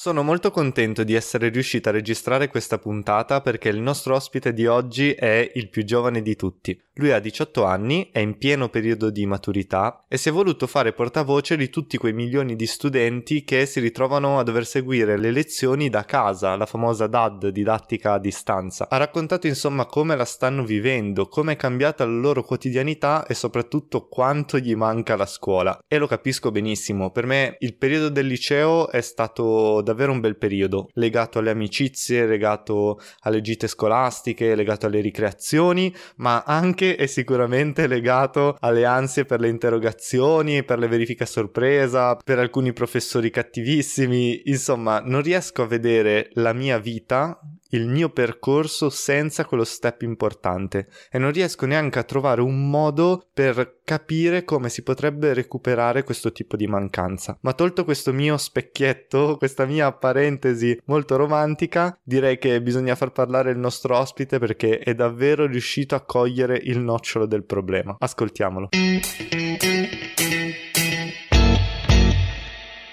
Sono molto contento di essere riuscito a registrare questa puntata perché il nostro ospite di oggi è il più giovane di tutti. Lui ha 18 anni, è in pieno periodo di maturità e si è voluto fare portavoce di tutti quei milioni di studenti che si ritrovano a dover seguire le lezioni da casa, la famosa DAD, didattica a distanza. Ha raccontato insomma come la stanno vivendo, come è cambiata la loro quotidianità e soprattutto quanto gli manca la scuola. E lo capisco benissimo, per me il periodo del liceo è stato davvero un bel periodo, legato alle amicizie, legato alle gite scolastiche, legato alle ricreazioni, ma anche è sicuramente legato alle ansie per le interrogazioni, per le verifiche a sorpresa, per alcuni professori cattivissimi. Insomma, non riesco a vedere la mia vita il mio percorso senza quello step importante e non riesco neanche a trovare un modo per capire come si potrebbe recuperare questo tipo di mancanza. Ma tolto questo mio specchietto, questa mia parentesi molto romantica, direi che bisogna far parlare il nostro ospite perché è davvero riuscito a cogliere il nocciolo del problema. Ascoltiamolo.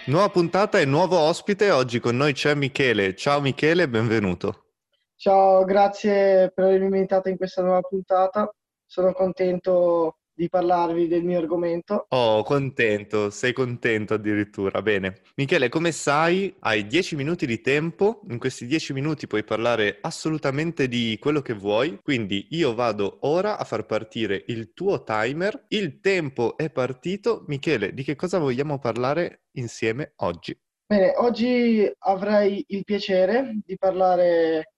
Nuova puntata e nuovo ospite, oggi con noi c'è Michele. Ciao Michele, benvenuto. Ciao, grazie per avermi invitato in questa nuova puntata. Sono contento di parlarvi del mio argomento. Oh, contento, sei contento addirittura. Bene. Michele, come sai, hai 10 minuti di tempo. In questi 10 minuti puoi parlare assolutamente di quello che vuoi. Quindi io vado ora a far partire il tuo timer. Il tempo è partito. Michele, di che cosa vogliamo parlare insieme oggi? Bene, oggi avrei il piacere di parlare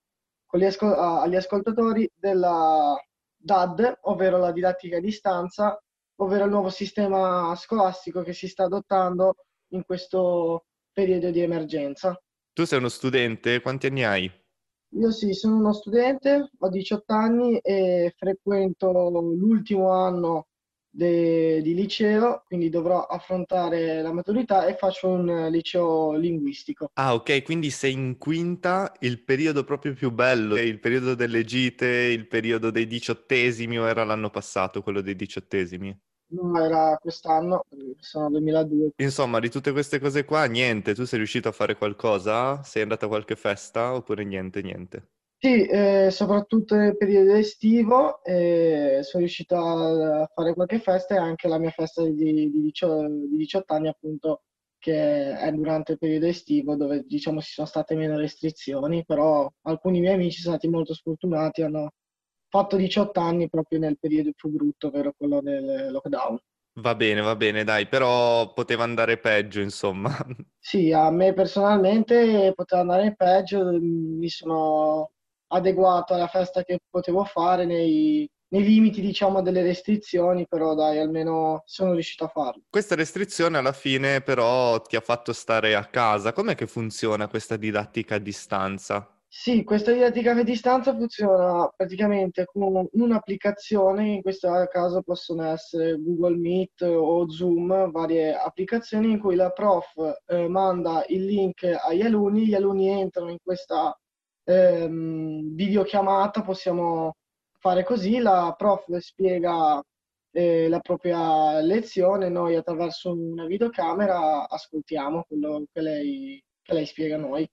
ascol- agli ascoltatori della DAD, ovvero la didattica a distanza, ovvero il nuovo sistema scolastico che si sta adottando in questo periodo di emergenza. Tu sei uno studente, quanti anni hai? Io sì, sono uno studente, ho 18 anni e frequento l'ultimo anno de- di liceo, quindi dovrò affrontare la maturità e faccio un liceo linguistico. Ah, ok, quindi sei in quinta, il periodo proprio più bello, il periodo delle gite, il periodo dei diciottesimi o era l'anno passato quello dei diciottesimi? No, era quest'anno, sono 2002. Insomma, di tutte queste cose qua, niente. Tu sei riuscito a fare qualcosa? Sei andato a qualche festa oppure niente, niente? Sì, eh, soprattutto nel periodo estivo eh, sono riuscito a fare qualche festa e anche la mia festa di, di, 18 anni, appunto, che è durante il periodo estivo, dove diciamo ci sono state meno restrizioni, però alcuni miei amici sono stati molto sfortunati, hanno fatto 18 anni proprio nel periodo più brutto, ovvero quello del lockdown. Va bene, va bene, dai, però poteva andare peggio, insomma. Sì, a me personalmente poteva andare peggio, mi sono adeguato alla festa che potevo fare nei, nei limiti, diciamo, delle restrizioni, però dai, almeno sono riuscito a farlo. Questa restrizione alla fine però ti ha fatto stare a casa. Com'è che funziona questa didattica a distanza? Sì, questa didattica a distanza funziona praticamente con un'applicazione, in questo caso possono essere Google Meet o Zoom, varie applicazioni in cui la prof eh, manda il link agli alunni, gli alunni entrano in questa ehm, videochiamata possiamo fare così, la prof spiega eh, la propria lezione, noi attraverso una videocamera ascoltiamo quello che lei, che lei spiega a noi.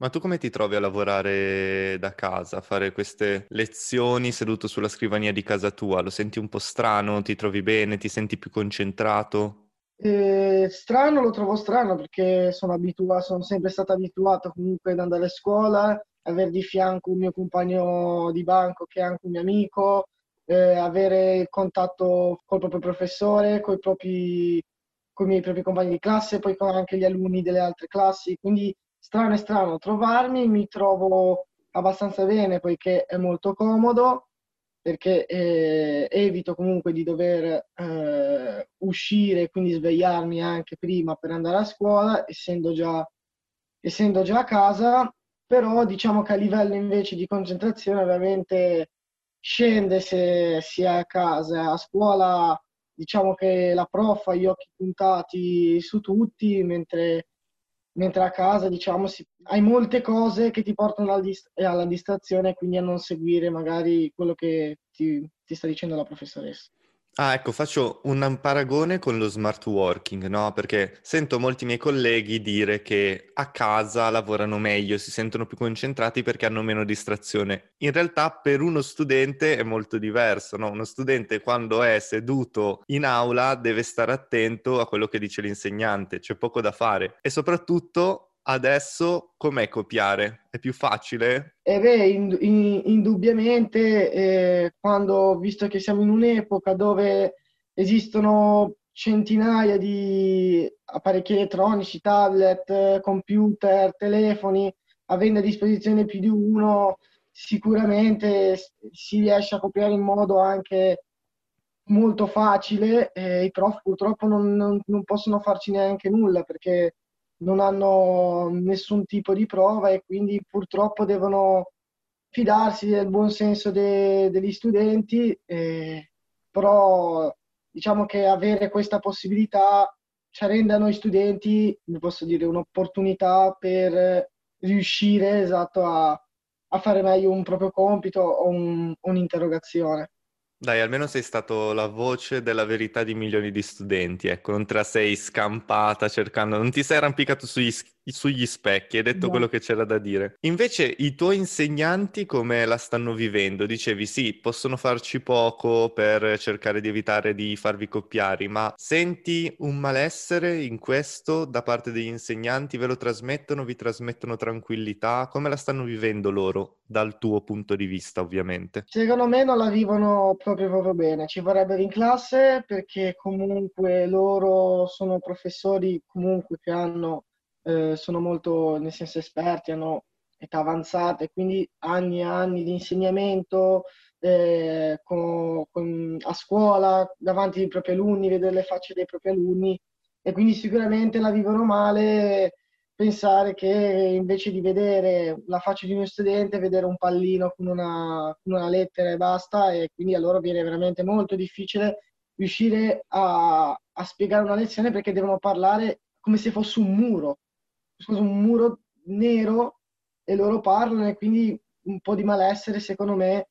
Ma tu come ti trovi a lavorare da casa, a fare queste lezioni seduto sulla scrivania di casa tua? Lo senti un po' strano? Ti trovi bene? Ti senti più concentrato? Eh, strano lo trovo strano perché sono abituato, sono sempre stato abituato comunque ad andare a scuola avere di fianco un mio compagno di banco che è anche un mio amico, eh, avere contatto col proprio professore, con i propri miei propri compagni di classe poi con anche gli alunni delle altre classi. Quindi strano e strano trovarmi, mi trovo abbastanza bene poiché è molto comodo, perché eh, evito comunque di dover eh, uscire, quindi svegliarmi anche prima per andare a scuola, essendo già, essendo già a casa però diciamo che a livello invece di concentrazione ovviamente scende se si è a casa, a scuola diciamo che la prof ha gli occhi puntati su tutti, mentre, mentre a casa diciamo si, hai molte cose che ti portano alla, dist- alla distrazione e quindi a non seguire magari quello che ti, ti sta dicendo la professoressa. Ah, ecco, faccio un paragone con lo smart working, no? Perché sento molti miei colleghi dire che a casa lavorano meglio, si sentono più concentrati perché hanno meno distrazione. In realtà per uno studente è molto diverso, no? Uno studente quando è seduto in aula deve stare attento a quello che dice l'insegnante, c'è poco da fare e soprattutto Adesso com'è copiare? È più facile? Eh beh, in, in, indubbiamente, eh, quando, visto che siamo in un'epoca dove esistono centinaia di apparecchi elettronici, tablet, computer, telefoni, avendo a disposizione più di uno, sicuramente si riesce a copiare in modo anche molto facile. Eh, I prof purtroppo non, non, non possono farci neanche nulla perché non hanno nessun tipo di prova e quindi purtroppo devono fidarsi del buon senso de- degli studenti, eh, però diciamo che avere questa possibilità ci rende a noi studenti, posso dire, un'opportunità per riuscire esatto a, a fare meglio un proprio compito o un, un'interrogazione. Dai, almeno sei stato la voce della verità di milioni di studenti, ecco, non te la sei scampata cercando, non ti sei arrampicato sugli, sugli specchi, hai detto no. quello che c'era da dire. Invece i tuoi insegnanti come la stanno vivendo? Dicevi sì, possono farci poco per cercare di evitare di farvi copiare, ma senti un malessere in questo da parte degli insegnanti? Ve lo trasmettono? Vi trasmettono tranquillità? Come la stanno vivendo loro dal tuo punto di vista, ovviamente? Secondo me non la vivono proprio, proprio bene. Ci vorrebbero in classe perché comunque loro sono professori comunque che hanno, eh, sono molto, nel senso, esperti, hanno età avanzate, quindi anni e anni di insegnamento eh, con, con, a scuola, davanti ai propri alunni, vedere le facce dei propri alunni e quindi sicuramente la vivono male pensare che invece di vedere la faccia di uno studente, vedere un pallino con una, con una lettera e basta, e quindi a loro viene veramente molto difficile riuscire a, a, spiegare una lezione perché devono parlare come se fosse un muro, un muro nero e loro parlano e quindi un po' di malessere secondo me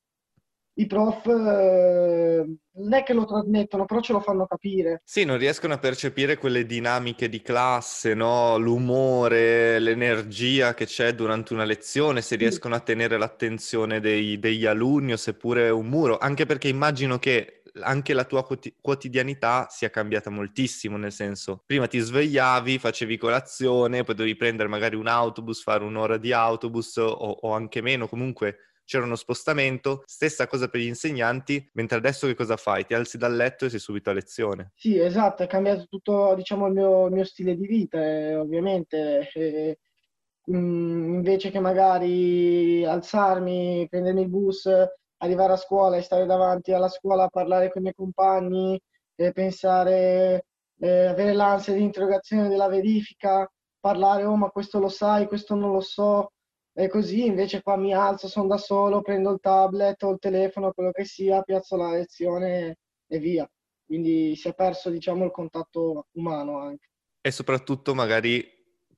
i prof eh, non è che lo trasmettono, però ce lo fanno capire. Sì, non riescono a percepire quelle dinamiche di classe, no? l'umore, l'energia che c'è durante una lezione, se riescono a tenere l'attenzione dei, degli alunni o seppure un muro, anche perché immagino che anche la tua quotidianità sia cambiata moltissimo, nel senso, prima ti svegliavi, facevi colazione, poi dovevi prendere magari un autobus, fare un'ora di autobus o, o anche meno, comunque c'era uno spostamento, stessa cosa per gli insegnanti, mentre adesso che cosa fai? Ti alzi dal letto e sei subito a lezione. Sì, esatto, è cambiato tutto, diciamo, il mio, il mio stile di vita, eh, ovviamente. Eh, invece che magari alzarmi, prendermi il bus, arrivare a scuola e stare davanti alla scuola a parlare con i miei compagni, eh, pensare, avere l'ansia di interrogazione della verifica, parlare, oh ma questo lo sai, questo non lo so, e così invece qua mi alzo, sono da solo, prendo il tablet o il telefono, quello che sia, piazzo la lezione e via. Quindi si è perso, diciamo, il contatto umano anche. E soprattutto magari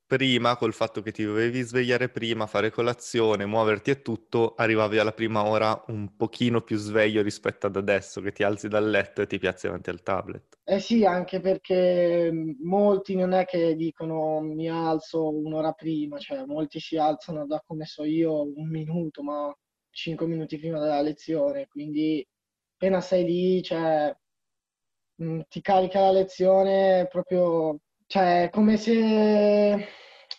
prima, col fatto che ti dovevi svegliare prima, fare colazione, muoverti e tutto, arrivavi alla prima ora un pochino più sveglio rispetto ad adesso, che ti alzi dal letto e ti piazzi davanti al tablet. Eh sì, anche perché molti non è che dicono mi alzo un'ora prima, cioè molti si alzano da come so io un minuto, ma cinque minuti prima della lezione, quindi appena sei lì, cioè, ti carica la lezione proprio cioè, come se,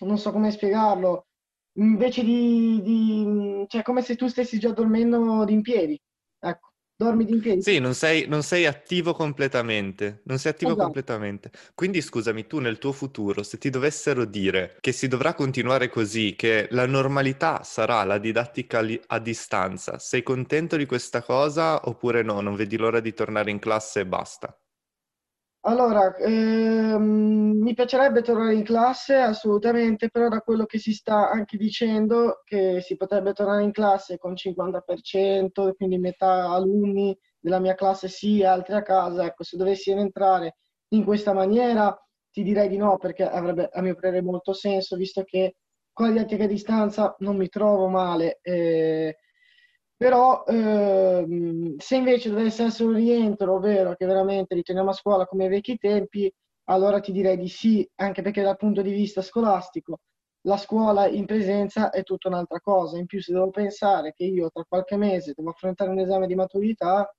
non so come spiegarlo, invece di, di cioè, come se tu stessi già dormendo in piedi. Ecco, dormi in piedi. Sì, non sei, non sei attivo completamente, non sei attivo esatto. completamente. Quindi scusami, tu nel tuo futuro, se ti dovessero dire che si dovrà continuare così, che la normalità sarà la didattica a distanza, sei contento di questa cosa oppure no? Non vedi l'ora di tornare in classe e basta? Allora, ehm, mi piacerebbe tornare in classe assolutamente, però da quello che si sta anche dicendo che si potrebbe tornare in classe con 50%, quindi metà alunni della mia classe sì, altri a casa, ecco, se dovessi entrare in questa maniera ti direi di no perché avrebbe a mio parere molto senso, visto che con la didattica a distanza non mi trovo male. Eh, Però ehm, se invece dovesse essere un rientro, ovvero che veramente ritorniamo a scuola come ai vecchi tempi, allora ti direi di sì, anche perché dal punto di vista scolastico la scuola in presenza è tutta un'altra cosa. In più, se devo pensare che io tra qualche mese devo affrontare un esame di maturità,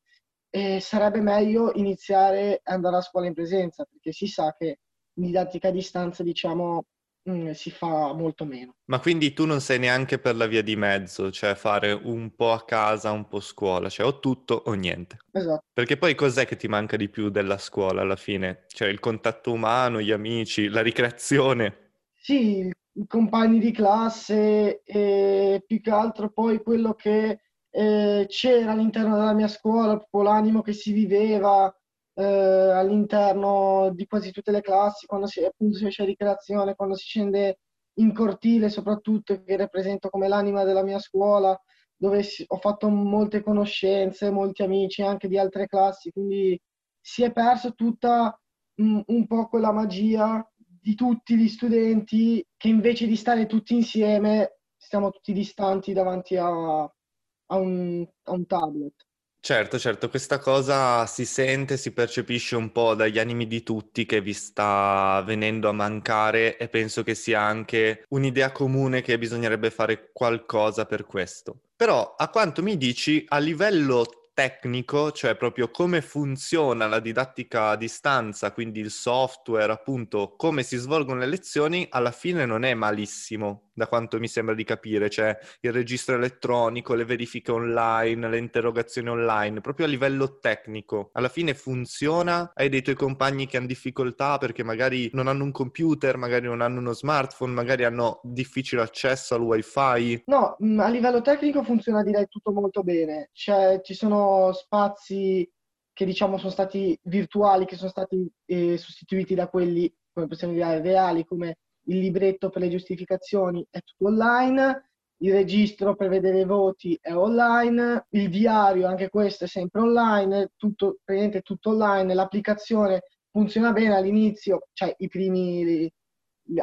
eh, sarebbe meglio iniziare ad andare a scuola in presenza, perché si sa che in didattica a distanza, diciamo, mh, mm, si fa molto meno. Ma quindi tu non sei neanche per la via di mezzo, cioè fare un po' a casa, un po' a scuola, cioè o tutto o niente. Esatto. Perché poi cos'è che ti manca di più della scuola alla fine? Cioè il contatto umano, gli amici, la ricreazione? Sì, i compagni di classe e più che altro poi quello che eh, c'era all'interno della mia scuola, proprio l'animo che si viveva eh, all'interno di quasi tutte le classi, quando si, appunto si esce a ricreazione, quando si scende in cortile soprattutto, che rappresento come l'anima della mia scuola, dove ho fatto molte conoscenze, molti amici anche di altre classi, quindi si è perso tutta mh, un po' quella magia di tutti gli studenti che invece di stare tutti insieme stiamo tutti distanti davanti a, a, un, a un tablet. Certo, certo, questa cosa si sente, si percepisce un po' dagli animi di tutti che vi sta venendo a mancare e penso che sia anche un'idea comune che bisognerebbe fare qualcosa per questo. Però, a quanto mi dici, a livello tecnico, cioè proprio come funziona la didattica a distanza, quindi il software, appunto, come si svolgono le lezioni, alla fine non è malissimo, da quanto mi sembra di capire, cioè il registro elettronico, le verifiche online, le interrogazioni online, proprio a livello tecnico. Alla fine funziona? Hai dei tuoi compagni che hanno difficoltà perché magari non hanno un computer, magari non hanno uno smartphone, magari hanno difficile accesso al wifi? No, mm, a livello tecnico funziona direi tutto molto bene. Cioè, ci sono spazi che diciamo sono stati virtuali, che sono stati eh, sostituiti da quelli, come possiamo dire, reali, come il libretto per le giustificazioni è tutto online, il registro per vedere i voti è online, il diario anche questo è sempre online, tutto, praticamente tutto online, l'applicazione funziona bene all'inizio, cioè i primi,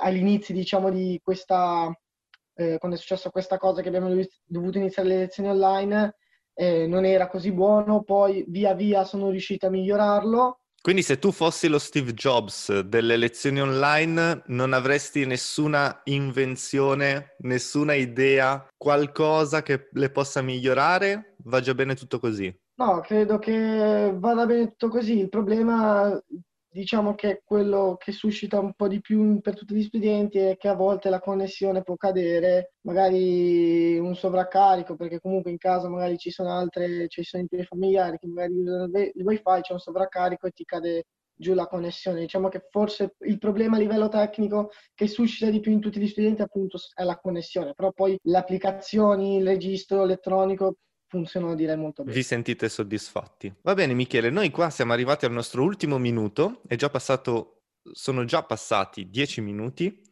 all'inizio diciamo di questa, eh, quando è successa questa cosa che abbiamo dovuto iniziare le lezioni online, eh, non era così buono, poi via via sono riuscito a migliorarlo quindi se tu fossi lo Steve Jobs delle lezioni online, non avresti nessuna invenzione, nessuna idea, qualcosa che le possa migliorare? Va già bene tutto così? No, credo che vada bene tutto così. Il problema diciamo che quello che suscita un po' di più per tutti gli studenti è che a volte la connessione può cadere, magari un sovraccarico, perché comunque in casa magari ci sono altre, ci sono i tuoi familiari che magari usano il wifi, c'è un sovraccarico e ti cade giù la connessione. Diciamo che forse il problema a livello tecnico che suscita di più in tutti gli studenti appunto è la connessione, però poi le applicazioni, il registro elettronico funzionano direi molto bene. Vi sentite soddisfatti? Va bene Michele, noi qua siamo arrivati al nostro ultimo minuto, già passato, sono già passati dieci minuti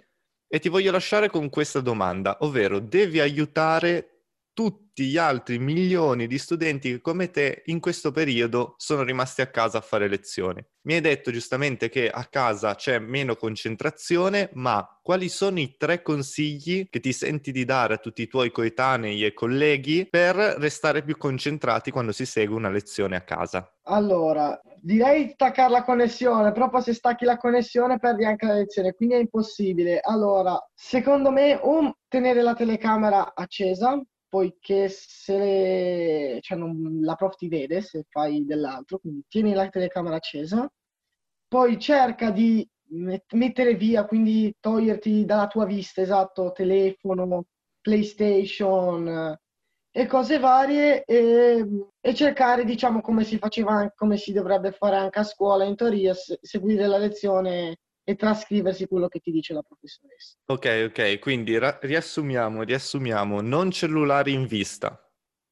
e ti voglio lasciare con questa domanda, ovvero devi aiutare tutti gli altri milioni di studenti che come te in questo periodo sono rimasti a casa a fare lezioni. Mi hai detto giustamente che a casa c'è meno concentrazione, ma quali sono i tre consigli che ti senti di dare a tutti i tuoi coetanei e colleghi per restare più concentrati quando si segue una lezione a casa? Allora, direi staccare la connessione, però poi se stacchi la connessione perdi anche la lezione, quindi è impossibile. Allora, secondo me, un, tenere la telecamera accesa, poiché se le, cioè non, la prof ti vede se fai dell'altro, quindi tieni la telecamera accesa, poi cerca di mettere via, quindi toglierti dalla tua vista, esatto, telefono, PlayStation e cose varie e, e, cercare, diciamo, come si faceva, come si dovrebbe fare anche a scuola in teoria, seguire la lezione e trascriversi quello che ti dice la professoressa. Ok, ok, quindi ra- riassumiamo, riassumiamo, non cellulare in vista,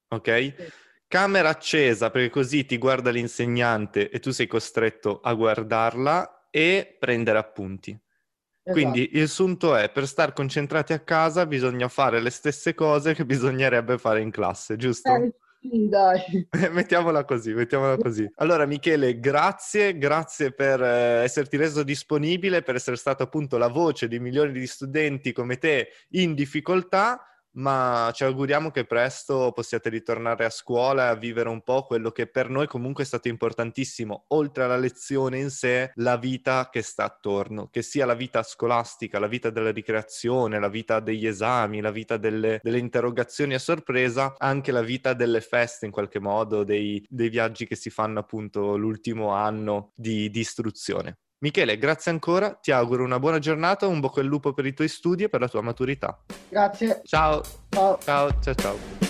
ok? Sì. Camera accesa perché così ti guarda l'insegnante e tu sei costretto a guardarla e prendere appunti. Esatto. Quindi il sunto è per star concentrati a casa bisogna fare le stesse cose che bisognerebbe fare in classe, giusto? Eh, sì, dai. mettiamola così, mettiamola così. Allora, Michele, grazie, grazie per eh, esserti reso disponibile, per essere stato appunto la voce di milioni di studenti come te in difficoltà. Ma ci auguriamo che presto possiate ritornare a scuola e a vivere un po' quello che per noi comunque è stato importantissimo, oltre alla lezione in sé, la vita che sta attorno, che sia la vita scolastica, la vita della ricreazione, la vita degli esami, la vita delle, delle interrogazioni a sorpresa, anche la vita delle feste in qualche modo, dei, dei viaggi che si fanno appunto l'ultimo anno di, di istruzione. Michele, grazie ancora, ti auguro una buona giornata, un bocca al lupo per i tuoi studi e per la tua maturità. Grazie. Ciao. Ciao. Ciao, ciao, ciao.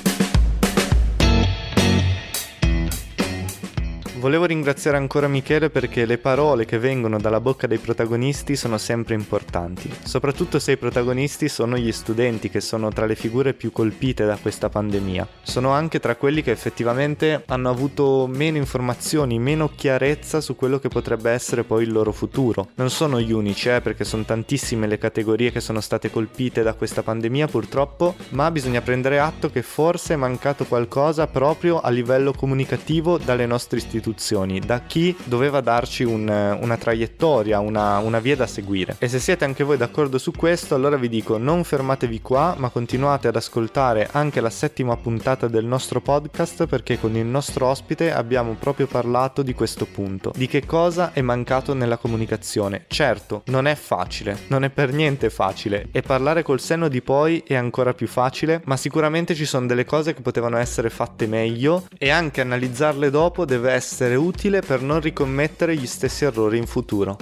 Volevo ringraziare ancora Michele perché le parole che vengono dalla bocca dei protagonisti sono sempre importanti, soprattutto se i protagonisti sono gli studenti che sono tra le figure più colpite da questa pandemia. Sono anche tra quelli che effettivamente hanno avuto meno informazioni, meno chiarezza su quello che potrebbe essere poi il loro futuro. Non sono gli unici, eh, perché sono tantissime le categorie che sono state colpite da questa pandemia purtroppo, ma bisogna prendere atto che forse è mancato qualcosa proprio a livello comunicativo dalle nostre istituzioni istruzioni, da chi doveva darci un, una traiettoria, una, una via da seguire. E se siete anche voi d'accordo su questo, allora vi dico non fermatevi qua, ma continuate ad ascoltare anche la settima puntata del nostro podcast perché con il nostro ospite abbiamo proprio parlato di questo punto, di che cosa è mancato nella comunicazione. Certo, non è facile, non è per niente facile e parlare col senno di poi è ancora più facile, ma sicuramente ci sono delle cose che potevano essere fatte meglio e anche analizzarle dopo deve essere essere utile per non ricommettere gli stessi errori in futuro.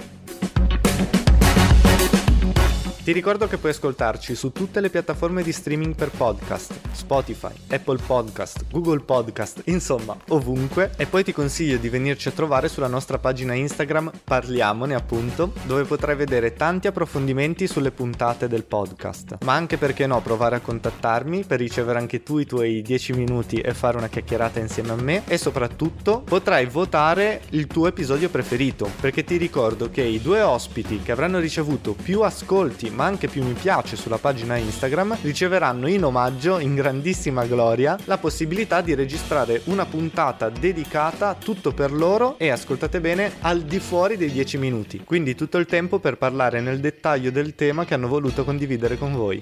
Ti ricordo che puoi ascoltarci su tutte le piattaforme di streaming per podcast, Spotify, Apple Podcast, Google Podcast, insomma, ovunque. E poi ti consiglio di venirci a trovare sulla nostra pagina Instagram Parliamone appunto, dove potrai vedere tanti approfondimenti sulle puntate del podcast. Ma anche perché no, provare a contattarmi per ricevere anche tu i tuoi 10 minuti e fare una chiacchierata insieme a me e soprattutto potrai votare il tuo episodio preferito, perché ti ricordo che i due ospiti che avranno ricevuto più ascolti ma anche più mi piace sulla pagina Instagram, riceveranno in omaggio, in grandissima gloria, la possibilità di registrare una puntata dedicata tutto per loro e ascoltate bene al di fuori dei 10 minuti. Quindi tutto il tempo per parlare nel dettaglio del tema che hanno voluto condividere con voi.